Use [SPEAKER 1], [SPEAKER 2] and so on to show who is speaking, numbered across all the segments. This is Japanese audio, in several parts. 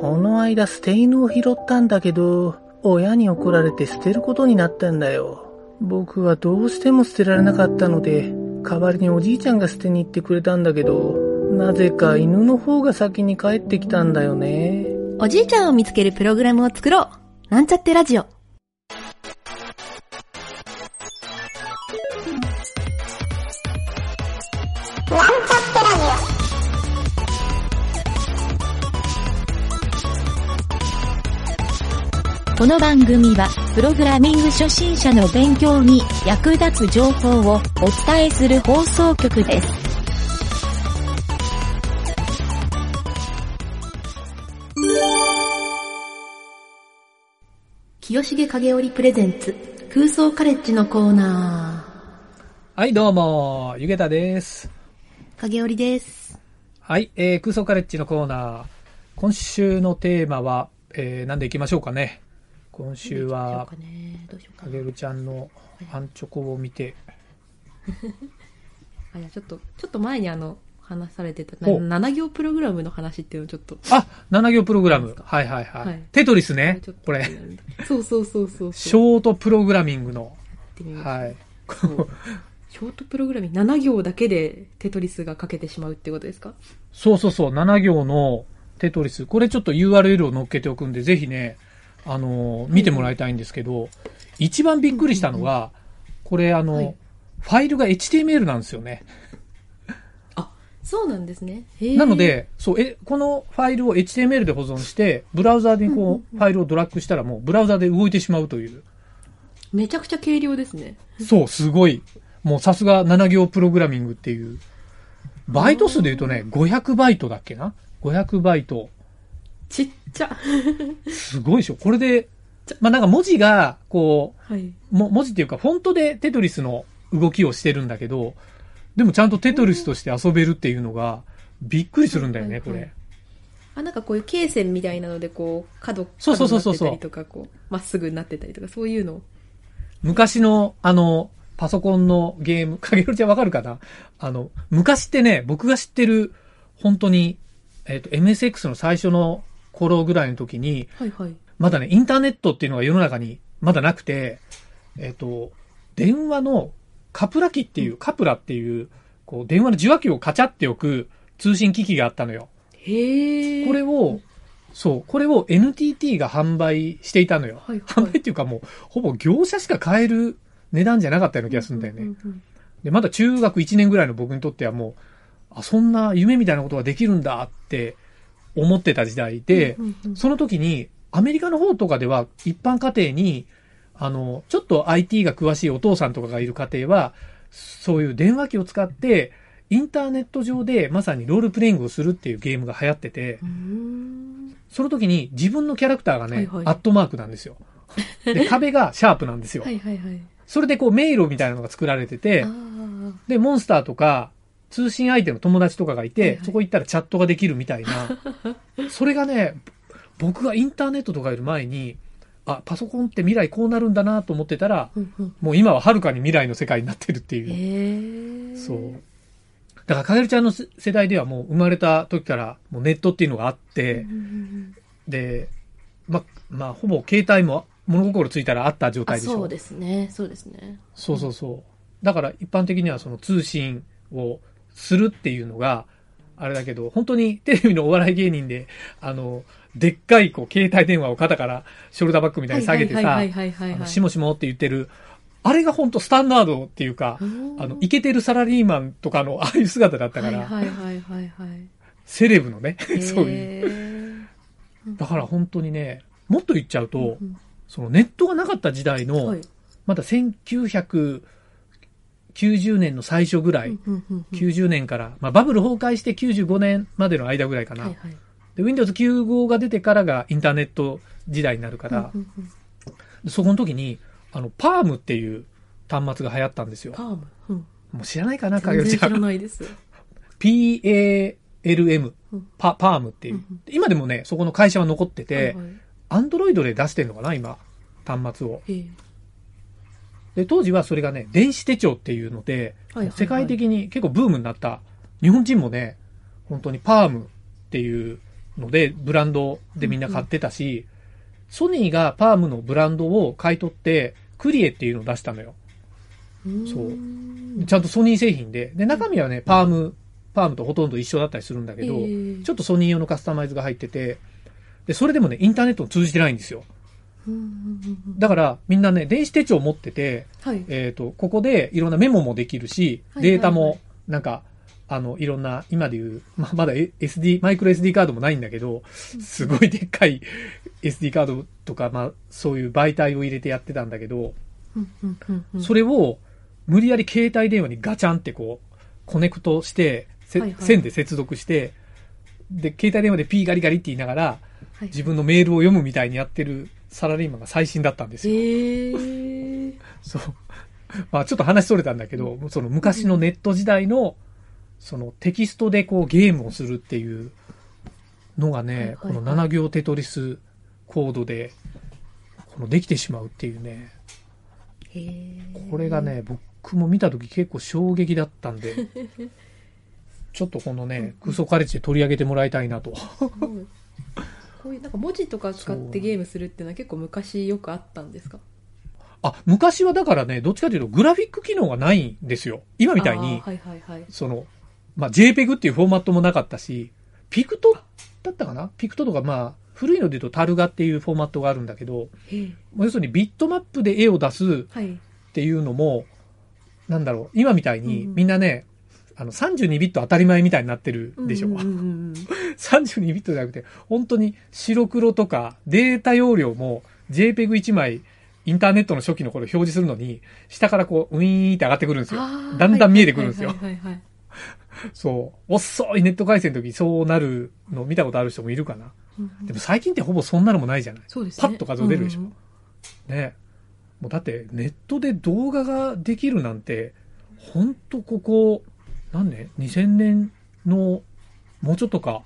[SPEAKER 1] この間捨て犬を拾ったんだけど、親に怒られて捨てることになったんだよ。僕はどうしても捨てられなかったので、代わりにおじいちゃんが捨てに行ってくれたんだけど、なぜか犬の方が先に帰ってきたんだよね。
[SPEAKER 2] おじいちゃんを見つけるプログラムを作ろうなんちゃってラジオこの番組は、プログラミング初心者の勉強に役立つ情報をお伝えする放送局です。清重影織プレゼンツ空想カレッジのコーナ
[SPEAKER 3] はい、どうも、ゆげたです。
[SPEAKER 2] ー。影織です。
[SPEAKER 3] はい、えー、空想カレッジのコーナー。今週のテーマは、えー、なんでいきましょうかね。今週は
[SPEAKER 2] どうしようか、ね。どうしようか
[SPEAKER 3] かげるちゃんのアンチョコを見て、
[SPEAKER 2] あ、いや、ちょっと、ちょっと前にあの、話されてた、
[SPEAKER 3] ほう
[SPEAKER 2] 7行プログラムの話っていうのをちょっと。
[SPEAKER 3] あ、7行プログラム。はいはいはい。
[SPEAKER 2] はい
[SPEAKER 3] テトリスねこれ、
[SPEAKER 2] そうそうそうそう
[SPEAKER 3] シ。ョートプログラミングの。はい。
[SPEAKER 2] ショートプログラミング7行だけでテトリスが書けてしまうってことですか？
[SPEAKER 3] そうそうそう、7行のテトリス。これちょっと URL を載っけておくんで、ぜひね、あのー見てもらいたいんですけど、一番びっくりしたのが、これあの、
[SPEAKER 2] はい
[SPEAKER 3] ファイルが HTML なんですよね。
[SPEAKER 2] あ、そうなんですね。
[SPEAKER 3] なの、で、そう、え、このファイルを HTML で保存して、ブラウザーにこう、ファイルをドラッグしたらもう、ブラウザーで動いてしまうという。
[SPEAKER 2] めちゃくちゃ軽量ですね。
[SPEAKER 3] そう、すごい。もうさすが7行プログラミングっていう。バイト数で言うとね、500バイトだっけな ?500 バイト。
[SPEAKER 2] ちっちゃ。
[SPEAKER 3] すごいでしょこれで、まあ、なんか文字が、こ
[SPEAKER 2] はい。
[SPEAKER 3] う、も文字っていうか、フォントでテトリスの動きをしてるんだけど、でもちゃんとテトリスとして遊べるっていうのが、びっくりするんだよね、こ
[SPEAKER 2] はいはい
[SPEAKER 3] れ。
[SPEAKER 2] あ、なんかこういう罫線みたいなので、こう、角、
[SPEAKER 3] そうそうそうそう
[SPEAKER 2] 角になってたりとか、こう、まっすぐになってたりとか、そういうの。
[SPEAKER 3] 昔の、あの、パソコンのゲーム、かげるちゃんわかるかな？あの、昔ってね、僕が知ってる、本当に、えっ、と、MSX の最初の頃ぐらいの時に、
[SPEAKER 2] はいはい。
[SPEAKER 3] まだね、インターネットっていうのが世の中にまだなくて、えっ、と、電話のカプラ機っていう、カプラっていう、こう、電話の受話器をカチャっておく通信機器があったのよ。
[SPEAKER 2] へー。
[SPEAKER 3] これを、そう、これを NTT が販売していたのよ。
[SPEAKER 2] はいはい
[SPEAKER 3] 販売っていうかもう、ほぼ業者しか買える値段じゃなかったような気がするんだよね。
[SPEAKER 2] うんうん
[SPEAKER 3] で、まだ中学1年ぐらいの僕にとってはもう、あ、そんな夢みたいなことができるんだって思ってた時代で、その時に、アメリカの方とかでは一般家庭に、あの、ちょっと IT が詳しいお父さんとかがいる家庭は、そういう電話機を使って、インターネット上でまさにロールプレイングをするっていうゲームが流行っててその時に自分のキャラクターがね、
[SPEAKER 2] はいはい
[SPEAKER 3] アットマークなんですよ。で、壁がシャープなんですよ。
[SPEAKER 2] はいはいはい。
[SPEAKER 3] それでこう迷路みたいなのが作られててで、モンスターとか、通信相手の友達とかがいて、
[SPEAKER 2] はいはい
[SPEAKER 3] そこ行ったらチャットができるみたいな。それがね、僕がインターネットとかより前に、あ、パソコンって未来こうなるんだなと思ってたら、
[SPEAKER 2] うんうん
[SPEAKER 3] もう今ははるかに未来の世界になってるっていう。そう。だから、かげるちゃんの世世代ではもう生まれた時からもうネットっていうのがあって、
[SPEAKER 2] うんうんうん
[SPEAKER 3] で、ま、まあ、ほぼ携帯も物心ついたらあった状
[SPEAKER 2] あ、
[SPEAKER 3] 態でしょ。
[SPEAKER 2] そうですね。そうですね。
[SPEAKER 3] そうそうそう。だから一般的にはその通信をするっていうのが、あれだけど、本当にテレビのお笑い芸人で、あの、でっかいこう携帯電話を肩からショルダーバッグみたいに下げてさ、しもしもって言ってる、あれが本当スタンダードっていうか、
[SPEAKER 2] うん
[SPEAKER 3] あの、イケてるサラリーマンとかのああいう姿だったから。セレブのね、そういう。だから本当にね、もっと言っちゃうと、
[SPEAKER 2] うん
[SPEAKER 3] そのネットがなかった時代の、
[SPEAKER 2] はい。
[SPEAKER 3] まだ1990年の最初ぐらい、
[SPEAKER 2] うんうんうんうん
[SPEAKER 3] 90年から、まあ、バブル崩壊して95年までの間ぐらいかな。
[SPEAKER 2] はいはい。
[SPEAKER 3] で、Windows 9号が出てからがインターネット時代になるから、そこの時に、あの、パームっていう端末が流行ったんですよ。
[SPEAKER 2] パーム。うん
[SPEAKER 3] もう知らないかな、か
[SPEAKER 2] 全然知ら
[SPEAKER 3] げるちゃん。
[SPEAKER 2] ないです。
[SPEAKER 3] PALM
[SPEAKER 2] うん。
[SPEAKER 3] パ、パームっていう
[SPEAKER 2] うんうん。
[SPEAKER 3] 今でもね、そこの会社は残ってて、アンドロイドで出してんのかな、今。端末を。
[SPEAKER 2] へー
[SPEAKER 3] で、当時はそれがね、電子手帳っていうので、
[SPEAKER 2] はいはいはい
[SPEAKER 3] 世界的に結構ブームになった、日本人もね、本当にパームっていうので、ブランドでみんな買ってたし、ソニーがパームのブランドを買い取って、クリエっていうのを出したのよ。そうちゃんとソニー製品で。で、中身はね、パーム、パームとほとんど一緒だったりするんだけど、
[SPEAKER 2] えー
[SPEAKER 3] ちょっとソニー用のカスタマイズが入ってて、で、それでもね、インターネットを通じてないんですよ。だから、みんなね、電子手帳を持ってて、
[SPEAKER 2] はい。
[SPEAKER 3] えっ、と、ここでいろんなメモもできるし、データも、なんか、あの、いろんな、今で言う、ままだ SD、マイクロ SD カードもないんだけど、すごいでっかい SD カードとか、まあ、そういう媒体を入れてやってたんだけど、それを無理やり携帯電話にガチャンってこう、コネクトして、線で接続して、で、携帯電話でピーガリガリって言いながら、
[SPEAKER 2] はい。
[SPEAKER 3] 自分のメールを読むみたいにやってるサラリーマンが最新だったんです
[SPEAKER 2] え
[SPEAKER 3] よ。
[SPEAKER 2] ー、
[SPEAKER 3] そう。まあちょっと話それたんだけど、その昔のネット時代の、そのテキストでこうゲームをするっていうのがね、この7行テトリスコードで、このできてしまうっていうね、これがね、僕も見た時結構衝撃だったんで、ちょっとこのね、クソカレッジで取り上げてもらいたいなと。
[SPEAKER 2] うんこういうなんか文字とか使ってゲームするっていうのは結構昔よくあったんですか？
[SPEAKER 3] あ、昔はだからね、どっちかというとグラフィック機能がないんですよ。今みたいに
[SPEAKER 2] はいはいはい。
[SPEAKER 3] その、まあ、JPEG っていうフォーマットもなかったし、 PICT だったかな？ PICT とか、まあ、古いので言うと TARGA っていうフォーマットがあるんだけど、要するにビットマップで絵を出す
[SPEAKER 2] はい。
[SPEAKER 3] っていうのも、なんだろう、今みたいに
[SPEAKER 2] うん
[SPEAKER 3] みんなね、あの、32ビット当たり前みたいになってるでしょ。
[SPEAKER 2] うんうんうんうん
[SPEAKER 3] 32ビットじゃなくて、本当に白黒とかデータ容量も JPEG1 枚インターネットの初期の頃表示するのに、下からこう、ウィーンって上がってくるんですよ。だんだん見えてくるんですよそう。遅いネット回線の時そうなるのを見たことある人もいるかな。
[SPEAKER 2] うんうん
[SPEAKER 3] でも最近ってほぼそんなのもないじゃない。
[SPEAKER 2] そうですね
[SPEAKER 3] パッと画像出るでしょ
[SPEAKER 2] うんうん
[SPEAKER 3] ね。もうだってネットで動画ができるなんて、ほんとここ、何年 ?2000 年の、もうちょっとか、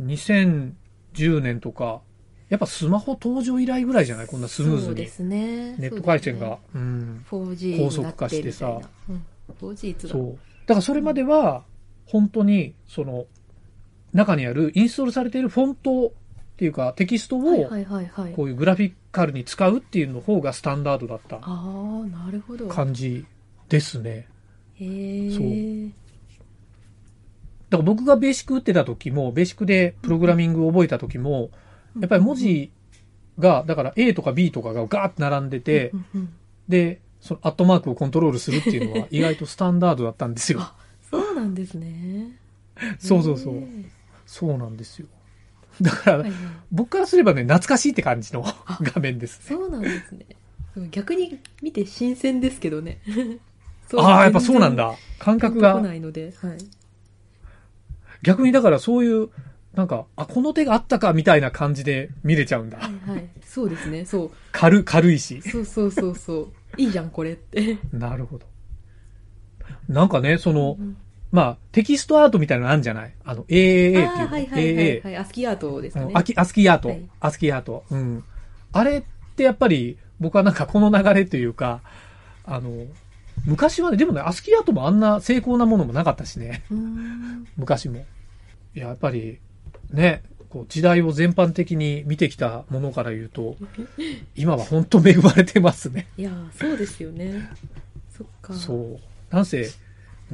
[SPEAKER 3] 2010年とか、やっぱスマホ登場以来ぐらいじゃない？こんなスムーズに。
[SPEAKER 2] そうで。すね。
[SPEAKER 3] ネット回線が。
[SPEAKER 2] そうね。
[SPEAKER 3] うん。
[SPEAKER 2] 4G
[SPEAKER 3] 高速化してさ
[SPEAKER 2] になってみたいな、うん、4G いつだ
[SPEAKER 3] そう。だからそれまでは、本当に、その、中にあるインストールされているフォントっていうか、テキストを、こういうグラフィカルに使うっていうの方がスタンダードだった
[SPEAKER 2] ああなるほど。
[SPEAKER 3] 感じですね。
[SPEAKER 2] へえ
[SPEAKER 3] そうだから僕がベーシック打ってた時も、ベーシックでプログラミングを覚えた時も、やっぱり文字が、だから A とか B とかがガーッと並んでてで、そのアットマークをコントロールするっていうのは 意外とスタンダードだったんですよ。
[SPEAKER 2] あそうなんですね
[SPEAKER 3] そうそうそうそうなんですよ。だから、僕からすればね、懐かしいって感じの画面ですね。
[SPEAKER 2] そうなんですねうん逆に見て新鮮ですけどね
[SPEAKER 3] ああ、やっぱそうなんだ。感覚が。
[SPEAKER 2] ないのではい
[SPEAKER 3] 逆にだからそういう、なんか、あ、この手があったかみたいな感じで見れちゃうんだ。
[SPEAKER 2] はいはい。そうですね。そう。
[SPEAKER 3] 軽、軽いし。
[SPEAKER 2] そうそうそうそう。いいじゃんこれって。
[SPEAKER 3] なるほど。なんかね、その、
[SPEAKER 2] うん
[SPEAKER 3] まあ、テキストアートみたいなのあるんじゃない？あの、AAA っていう
[SPEAKER 2] はいはいはいはい。アスキーアートですかね。
[SPEAKER 3] アスキーアート、
[SPEAKER 2] はい。
[SPEAKER 3] アスキーアート。うん。あれってやっぱり、僕はなんかこの流れというか、あの、昔はね、でもね、アスキーアートもあんな精巧なものもなかったしね。昔も。いや、やっぱり、ね、こう時代を全般的に見てきたものから言うと、今は本当恵まれてますね。
[SPEAKER 2] いやーそうですよねそっか
[SPEAKER 3] そう。なんせ、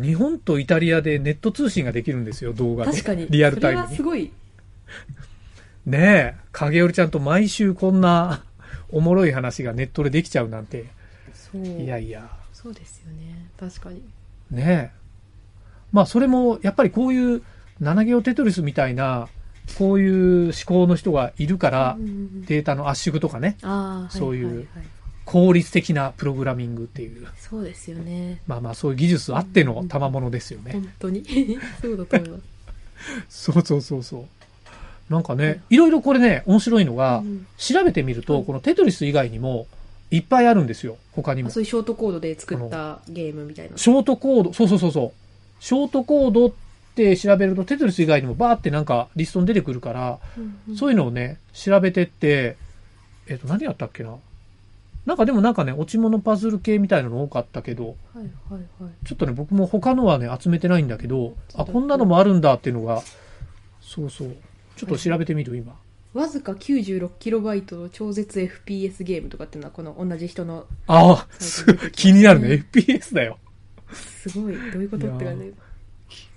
[SPEAKER 3] 日本とイタリアでネット通信ができるんですよ、動画で。
[SPEAKER 2] 確かに
[SPEAKER 3] リアルタイムに。
[SPEAKER 2] それはすごい
[SPEAKER 3] ねえ、影織ちゃんと毎週こんなおもろい話がネットでできちゃうなんて。
[SPEAKER 2] そう
[SPEAKER 3] いやいや。
[SPEAKER 2] そうですよね。確かに。
[SPEAKER 3] ねえ。まあそれも、やっぱりこういう、七行テトリスみたいな、こういう思考の人がいるからデータの圧縮とかね、そういう効率的なプログラミングっていう、
[SPEAKER 2] そうですよね。
[SPEAKER 3] まあまあそういう技術あっての賜物ですよね。
[SPEAKER 2] 本当に。そうだと思います。
[SPEAKER 3] そうそうそうそう。なんかね、いろいろこれね、面白いのが、
[SPEAKER 2] うん。
[SPEAKER 3] 調べてみると、
[SPEAKER 2] はい。
[SPEAKER 3] このテトリス以外にも、いっぱいあるんですよ、他にも。
[SPEAKER 2] あそういうショートコードで作ったゲームみたいな
[SPEAKER 3] ショートコード、そうそうそうそう。ショートコードって調べると、テトリス以外にもバーってなんかリストに出てくるから、そういうのをね、調べてって、えっ、と、何やったっけな。なんかでもなんかね、落ち物パズル系みたいなの多かったけど、
[SPEAKER 2] はいはいはい
[SPEAKER 3] ちょっとね、僕も他のはね、集めてないんだけど、あ、こんなのもあるんだっていうのが、そうそう。ちょっと調べてみる、今。
[SPEAKER 2] わずか 96KB の超絶 FPS ゲームとかっていうのはこの同じ人の
[SPEAKER 3] ああ、す 気になるね。FPS だよ。
[SPEAKER 2] すごい。どういうことって感じ。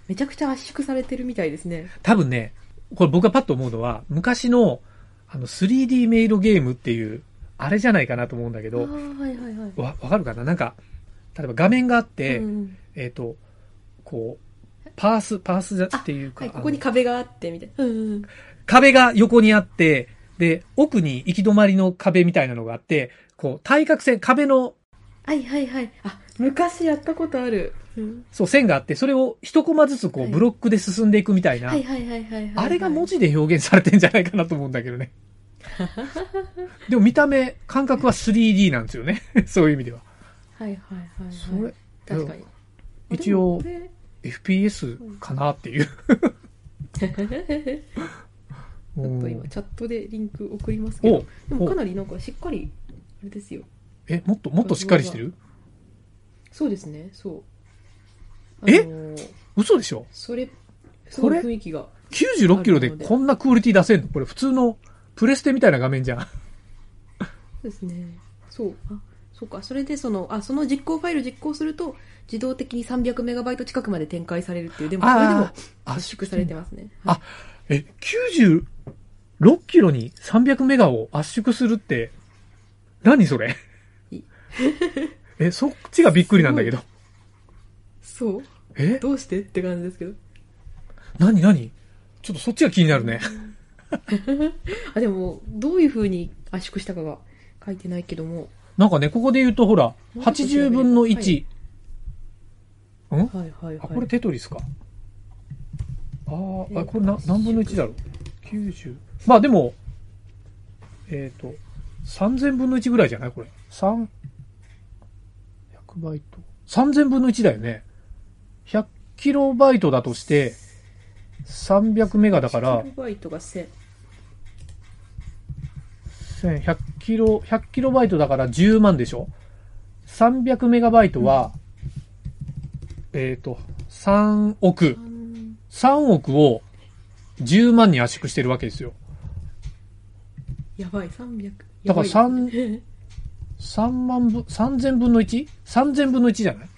[SPEAKER 2] めちゃくちゃ圧縮されてるみたいですね。
[SPEAKER 3] 多分ね、これ僕がパッと思うのは、昔の、あの、3D メイドゲームっていう、あれじゃないかなと思うんだけど、
[SPEAKER 2] はいはいはい。
[SPEAKER 3] わ、わかるかな？なんか、例えば画面があって、
[SPEAKER 2] うん
[SPEAKER 3] えっ、と、こう、パース、パースじゃっていうか、
[SPEAKER 2] はい、ここに壁があってみたいな、うんうん、
[SPEAKER 3] 壁が横にあって、で、奥に行き止まりの壁みたいなのがあって、こう、対角線、壁の、
[SPEAKER 2] はいはいはい。あ昔やったことある、うん、
[SPEAKER 3] そう、線があって、それを一コマずつこう、
[SPEAKER 2] はい。
[SPEAKER 3] ブロックで進んでいくみたいな、
[SPEAKER 2] はいはいはいはいはい。
[SPEAKER 3] あれが文字で表現されてんじゃないかなと思うんだけどね。でも見た目、感覚は 3D なんですよね。そういう意味では。
[SPEAKER 2] はいはいはい、はい、
[SPEAKER 3] それ、
[SPEAKER 2] 確かに。
[SPEAKER 3] 一応 FPS かなっていう。
[SPEAKER 2] れちょっと今チャットでリンク送りますけ
[SPEAKER 3] お
[SPEAKER 2] どでもかなりなんかしっかりあれですよ。
[SPEAKER 3] え、もっと、もっとしっかりしてる？
[SPEAKER 2] そうですねそう。
[SPEAKER 3] え？
[SPEAKER 2] あのー
[SPEAKER 3] 嘘でしょ？
[SPEAKER 2] それすごい雰囲気が
[SPEAKER 3] ?96 キロでこんなクオリティ出せんの？これ普通のプレステみたいな画面じゃん。
[SPEAKER 2] そうですね。そう。あそうか。それでそのあその実行ファイル実行すると自動的に300メガバイト近くまで展開されるっていう。でもそれでも圧縮されてますね。
[SPEAKER 3] あえ、96キロに300メガを圧縮するって、何それ？
[SPEAKER 2] い。
[SPEAKER 3] え、そっちがびっくりなんだけど。
[SPEAKER 2] そう。
[SPEAKER 3] え？
[SPEAKER 2] どうして？って感じですけど。
[SPEAKER 3] 何？何？ちょっとそっちが気になるね。
[SPEAKER 2] あでもどういう風に圧縮したかが書いてないけども。
[SPEAKER 3] なんかね、ここで言うとほら、80分の1。ん？
[SPEAKER 2] はいはいはい。
[SPEAKER 3] あ、これテトリスか。あーあ、これな何分の1だろ？う ?90。まあでも、えっ、と、3000分の1ぐらいじゃない？これ。3、100バイト。3000分の1だよね。100キロバイトだとして、300メガだから、
[SPEAKER 2] 100バイトが1000
[SPEAKER 3] 1100キロ、100キロバイトだから10万でしょ ?300 メガバイトは、えっ、と、3億。3億を10万に圧縮してるわけですよ。
[SPEAKER 2] やばい300
[SPEAKER 3] だから
[SPEAKER 2] やばい
[SPEAKER 3] 3 3万分、3000分の 1?3000 分の1じゃない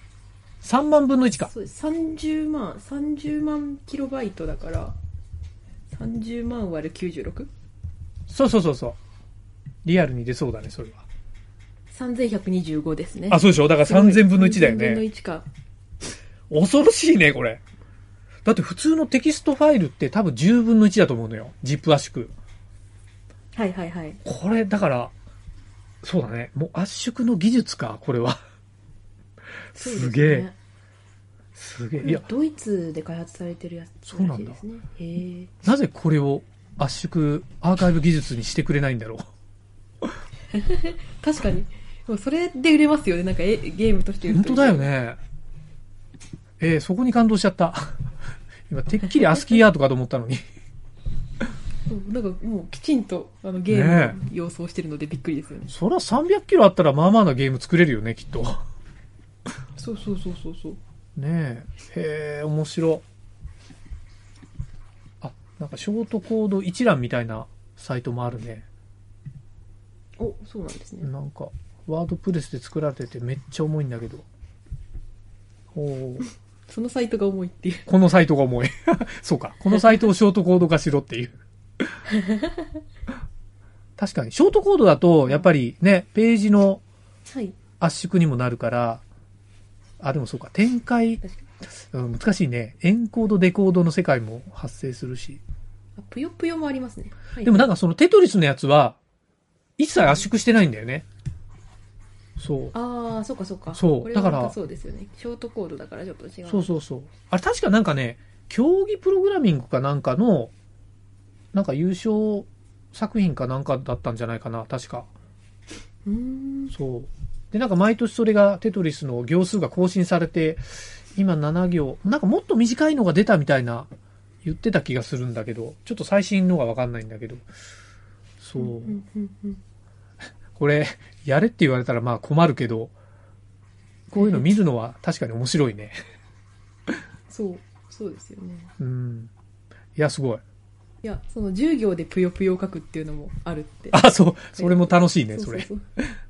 [SPEAKER 3] ?3 万分の1か。
[SPEAKER 2] そうです30万30万キロバイトだから30万割る 96?
[SPEAKER 3] そうそうそうそう。リアルに出そうだね、それは。
[SPEAKER 2] 3125ですね
[SPEAKER 3] あ、そうでしょ？だから3000分の1だよ
[SPEAKER 2] 3000分の
[SPEAKER 3] ね。
[SPEAKER 2] 1か
[SPEAKER 3] 恐ろしいね、これ。だって普通のテキストファイルって多分10分の1だと思うのよ。ZIP 圧縮。
[SPEAKER 2] はいはいはい
[SPEAKER 3] これ、だから、そうだね。もう圧縮の技術か、これは。
[SPEAKER 2] すね
[SPEAKER 3] げえ。すげえ。いや、
[SPEAKER 2] ドイツで開発されてるやつ
[SPEAKER 3] そうなんだ
[SPEAKER 2] へえ
[SPEAKER 3] なぜこれを圧縮アーカイブ技術にしてくれないんだろう。
[SPEAKER 2] 確かにでもそれで売れますよねなんかえゲームとして売ると
[SPEAKER 3] 本当だよね。えーそこに感動しちゃった。今、てっきりアスキーアートかと思ったのに。
[SPEAKER 2] なんかもうきちんとあのゲームの様相してるのでびっくりですよね
[SPEAKER 3] そりゃ300キロあったらまあまあなゲーム作れるよね、きっと。
[SPEAKER 2] そうそうそうそうそう
[SPEAKER 3] ねえ。へえ、面白。あ、なんかショートコード一覧みたいなサイトもあるね。
[SPEAKER 2] おそうなんですね
[SPEAKER 3] なんか、ワードプレスで作られててめっちゃ重いんだけど。おー
[SPEAKER 2] そのサイトが重いっていう
[SPEAKER 3] このサイトが重い。そうか。このサイトをショートコード化しろっていう。確かに、ショートコードだと、やっぱりね、ページの
[SPEAKER 2] はい
[SPEAKER 3] 圧縮にもなるから、あ、でもそうか、展開、うん、難しいね。エンコード、デコードの世界も発生するし。
[SPEAKER 2] あぷよぷよもありますね、はい、
[SPEAKER 3] でもなんかそのテトリスのやつは、一切圧縮してないんだよね。そう。
[SPEAKER 2] ああそうかそうか
[SPEAKER 3] そうだから
[SPEAKER 2] そうですよねショートコードだからちょっと違う
[SPEAKER 3] そうそうそう。あれ確かなんかね、競技プログラミングかなんかの、なんか優勝作品かなんかだったんじゃないかな、確か。
[SPEAKER 2] うーん
[SPEAKER 3] そう。で、なんか毎年それがテトリスの行数が更新されて、今7行、なんかもっと短いのが出たみたいな言ってた気がするんだけど、ちょっと最新のがわかんないんだけど。そう。
[SPEAKER 2] うんうんうん
[SPEAKER 3] これ、やれって言われたらまあ困るけど、こういうの見るのは確かに面白いね。
[SPEAKER 2] そうそうですよね
[SPEAKER 3] うん。いや、すごい。
[SPEAKER 2] いや、その10行でぷよぷよを書くっていうのもあるって。
[SPEAKER 3] あ、そう。それも楽しいね、それ。
[SPEAKER 2] うううそれも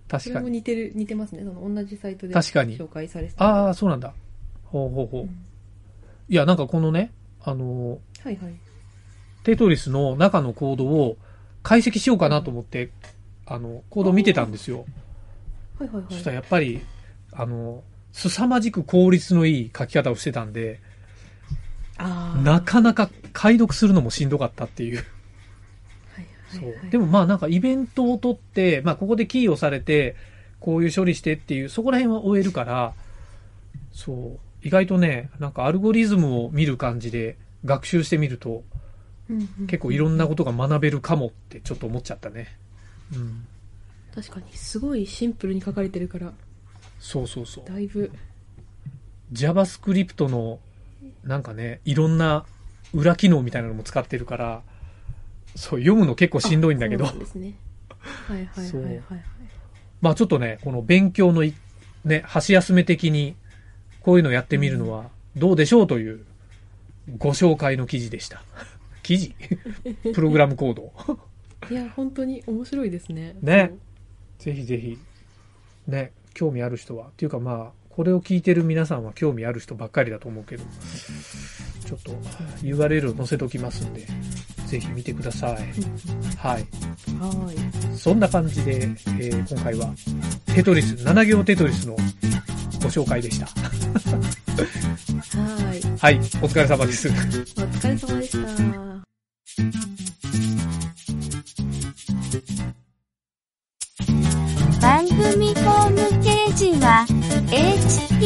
[SPEAKER 3] 確かに。
[SPEAKER 2] 似てる、似てますね。その同じサイトで
[SPEAKER 3] 確かに
[SPEAKER 2] 紹介されてた
[SPEAKER 3] ああ、そうなんだ。ほうほうほう。いや、なんかこのね、あの、
[SPEAKER 2] はいはい。
[SPEAKER 3] テトリスの中のコードを解析しようかなと思って、あの、コードを見てたんですよ。
[SPEAKER 2] はいはいはい。
[SPEAKER 3] そしたらやっぱり、あの、凄まじく効率のいい書き方をしてたんで、なかなか解読するのもしんどかったっていう。
[SPEAKER 2] はい
[SPEAKER 3] そ。う。でもまあなんかイベントを取って、まあここでキーをされて、こういう処理してっていう、そこら辺は終えるから、そう。意外とね、なんかアルゴリズムを見る感じで学習してみると、
[SPEAKER 2] うんうん
[SPEAKER 3] 結構いろんなことが学べるかもってちょっと思っちゃったね。うん。
[SPEAKER 2] 確かに、すごいシンプルに書かれてるから、
[SPEAKER 3] そうそうそう。
[SPEAKER 2] だいぶ、
[SPEAKER 3] JavaScript のなんかね、いろんな裏機能みたいなのも使ってるから、そう、読むの結構しんどいんだけど
[SPEAKER 2] あそう、ですね。はいはいはいはいはい。
[SPEAKER 3] まあちょっとね、この勉強のい、ね、箸休め的に、こういうのやってみるのはどうでしょうというご紹介の記事でした。記事？プログラムコード。
[SPEAKER 2] いや、本当に面白いですね。
[SPEAKER 3] ねぜひぜひ、ね、興味ある人は。っていうかまあ、これを聞いてる皆さんは興味ある人ばっかりだと思うけど、ちょっと URL を載せときますんで、ぜひ見てください。はい。
[SPEAKER 2] は
[SPEAKER 3] そんな感じで、えー今回はテトリス、7行テトリスのご紹介でした。
[SPEAKER 2] はーい。
[SPEAKER 3] はい、お疲れ様です。
[SPEAKER 2] お疲れ様でした。